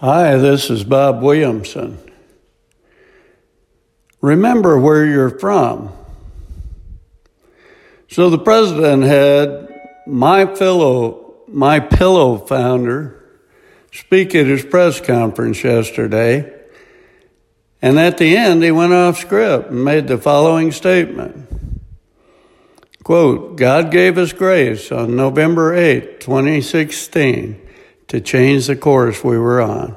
Hi, this is Bob Williamson. Remember where you're from. So the president had MyPillow, my pillow founder speak at his press conference yesterday. And at the end, he went off script and made the following statement. Quote, God gave us grace on November 8, 2016 to change the course we were on.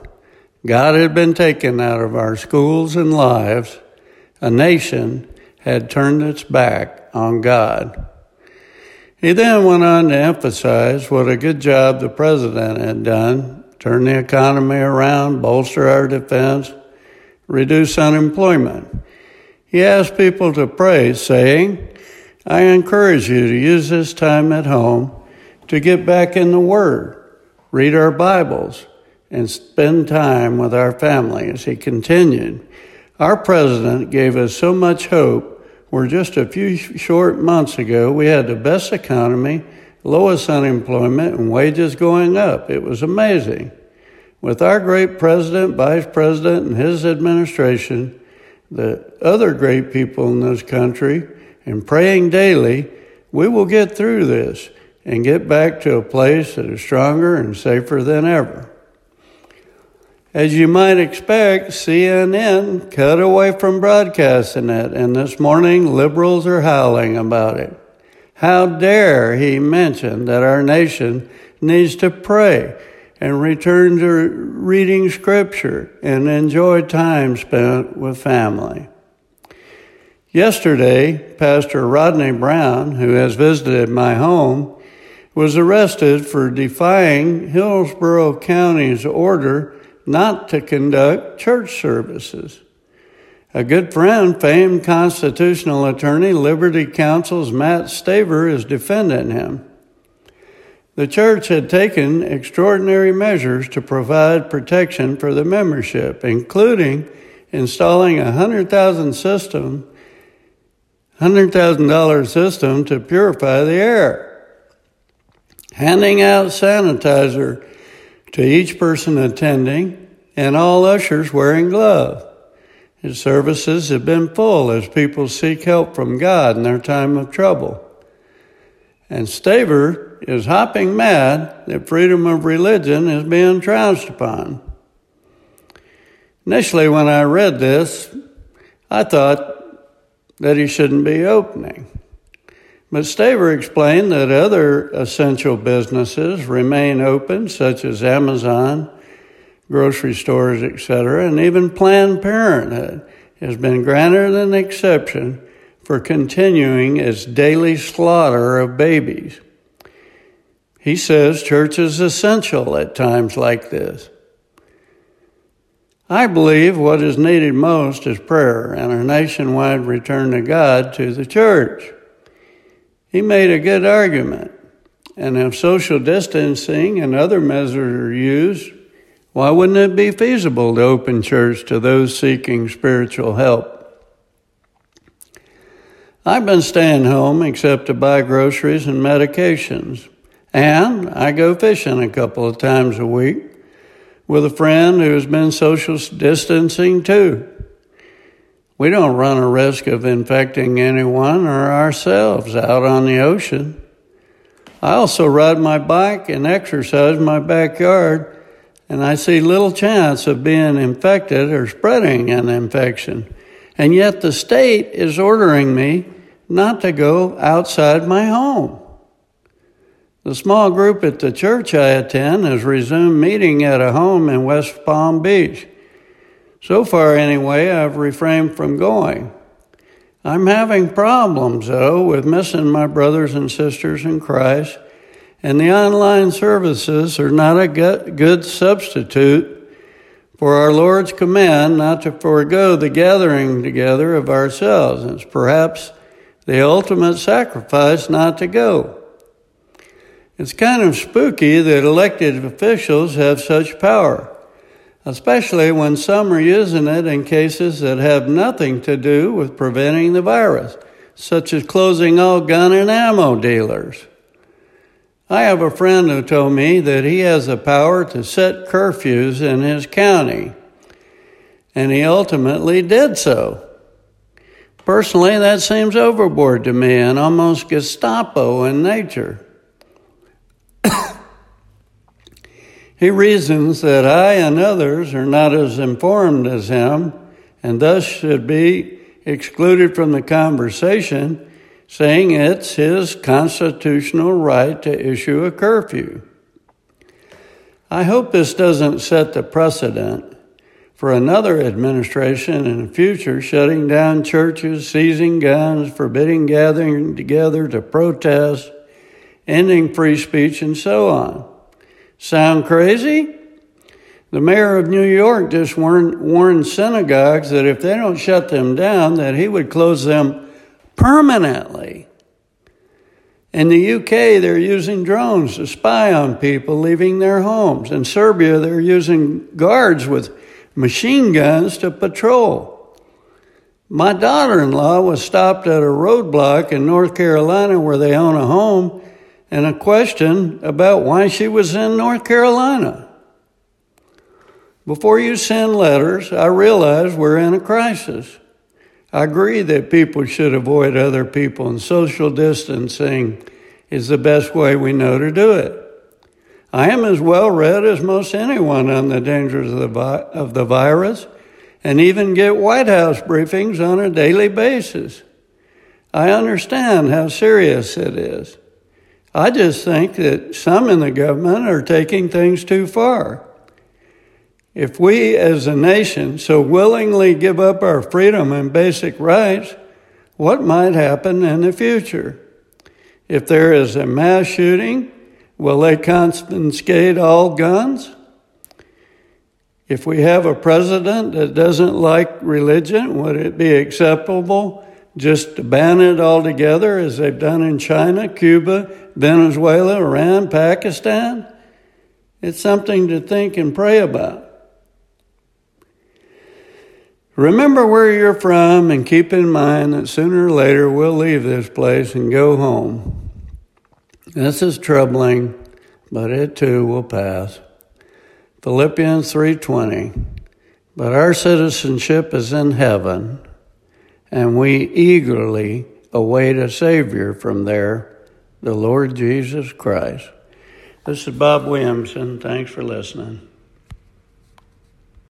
God had been taken out of our schools and lives. A nation had turned its back on God. He then went on to emphasize what a good job the president had done, turn the economy around, bolster our defense, reduce unemployment. He asked people to pray, saying, I encourage you to use this time at home to get back in the Word read our Bibles, and spend time with our families. He continued, Our president gave us so much hope where just a few short months ago we had the best economy, lowest unemployment, and wages going up. It was amazing. With our great president, vice president, and his administration, the other great people in this country, and praying daily, we will get through this and get back to a place that is stronger and safer than ever. As you might expect, CNN cut away from broadcasting it, and this morning liberals are howling about it. How dare he mention that our nation needs to pray and return to reading scripture and enjoy time spent with family. Yesterday, Pastor Rodney Browne, who has visited my home, was arrested for defying Hillsborough County's order not to conduct church services. A good friend, famed constitutional attorney, Liberty Counsel's Matt Staver, is defending him. The church had taken extraordinary measures to provide protection for the membership, including installing a hundred thousand system, hundred thousand dollar system to purify the air handing out sanitizer to each person attending and all ushers wearing gloves. His services have been full as people seek help from God in their time of trouble. And Staver is hopping mad that freedom of religion is being trounced upon. Initially, when I read this, I thought that he shouldn't be opening. But Staver explained that other essential businesses remain open, such as Amazon, grocery stores, etc., and even Planned Parenthood has been granted an exception for continuing its daily slaughter of babies. He says church is essential at times like this. I believe what is needed most is prayer and a nationwide return to God to the church. He made a good argument. And if social distancing and other measures are used, why wouldn't it be feasible to open church to those seeking spiritual help? I've been staying home except to buy groceries and medications. And I go fishing a couple of times a week with a friend who's been social distancing too. We don't run a risk of infecting anyone or ourselves out on the ocean. I also ride my bike and exercise in my backyard, and I see little chance of being infected or spreading an infection. And yet the state is ordering me not to go outside my home. The small group at the church I attend has resumed meeting at a home in West Palm Beach. So far, anyway, I've refrained from going. I'm having problems, though, with missing my brothers and sisters in Christ, and the online services are not a good substitute for our Lord's command not to forego the gathering together of ourselves. It's perhaps the ultimate sacrifice not to go. It's kind of spooky that elected officials have such power especially when some are using it in cases that have nothing to do with preventing the virus, such as closing all gun and ammo dealers. I have a friend who told me that he has the power to set curfews in his county, and he ultimately did so. Personally, that seems overboard to me and almost Gestapo in nature. He reasons that I and others are not as informed as him and thus should be excluded from the conversation, saying it's his constitutional right to issue a curfew. I hope this doesn't set the precedent for another administration in the future shutting down churches, seizing guns, forbidding gathering together to protest, ending free speech, and so on. Sound crazy? The mayor of New York just warned, warned synagogues that if they don't shut them down, that he would close them permanently. In the UK, they're using drones to spy on people leaving their homes. In Serbia, they're using guards with machine guns to patrol. My daughter in law was stopped at a roadblock in North Carolina where they own a home and a question about why she was in North Carolina. Before you send letters, I realize we're in a crisis. I agree that people should avoid other people, and social distancing is the best way we know to do it. I am as well read as most anyone on the dangers of the, vi- of the virus and even get White House briefings on a daily basis. I understand how serious it is. I just think that some in the government are taking things too far. If we as a nation so willingly give up our freedom and basic rights, what might happen in the future? If there is a mass shooting, will they confiscate all guns? If we have a president that doesn't like religion, would it be acceptable just ban it altogether as they've done in China, Cuba, Venezuela, Iran, Pakistan? It's something to think and pray about. Remember where you're from and keep in mind that sooner or later we'll leave this place and go home. This is troubling, but it too will pass. Philippians 3:20 But our citizenship is in heaven, and we eagerly await a savior from there, the Lord Jesus Christ. This is Bob Williamson. Thanks for listening.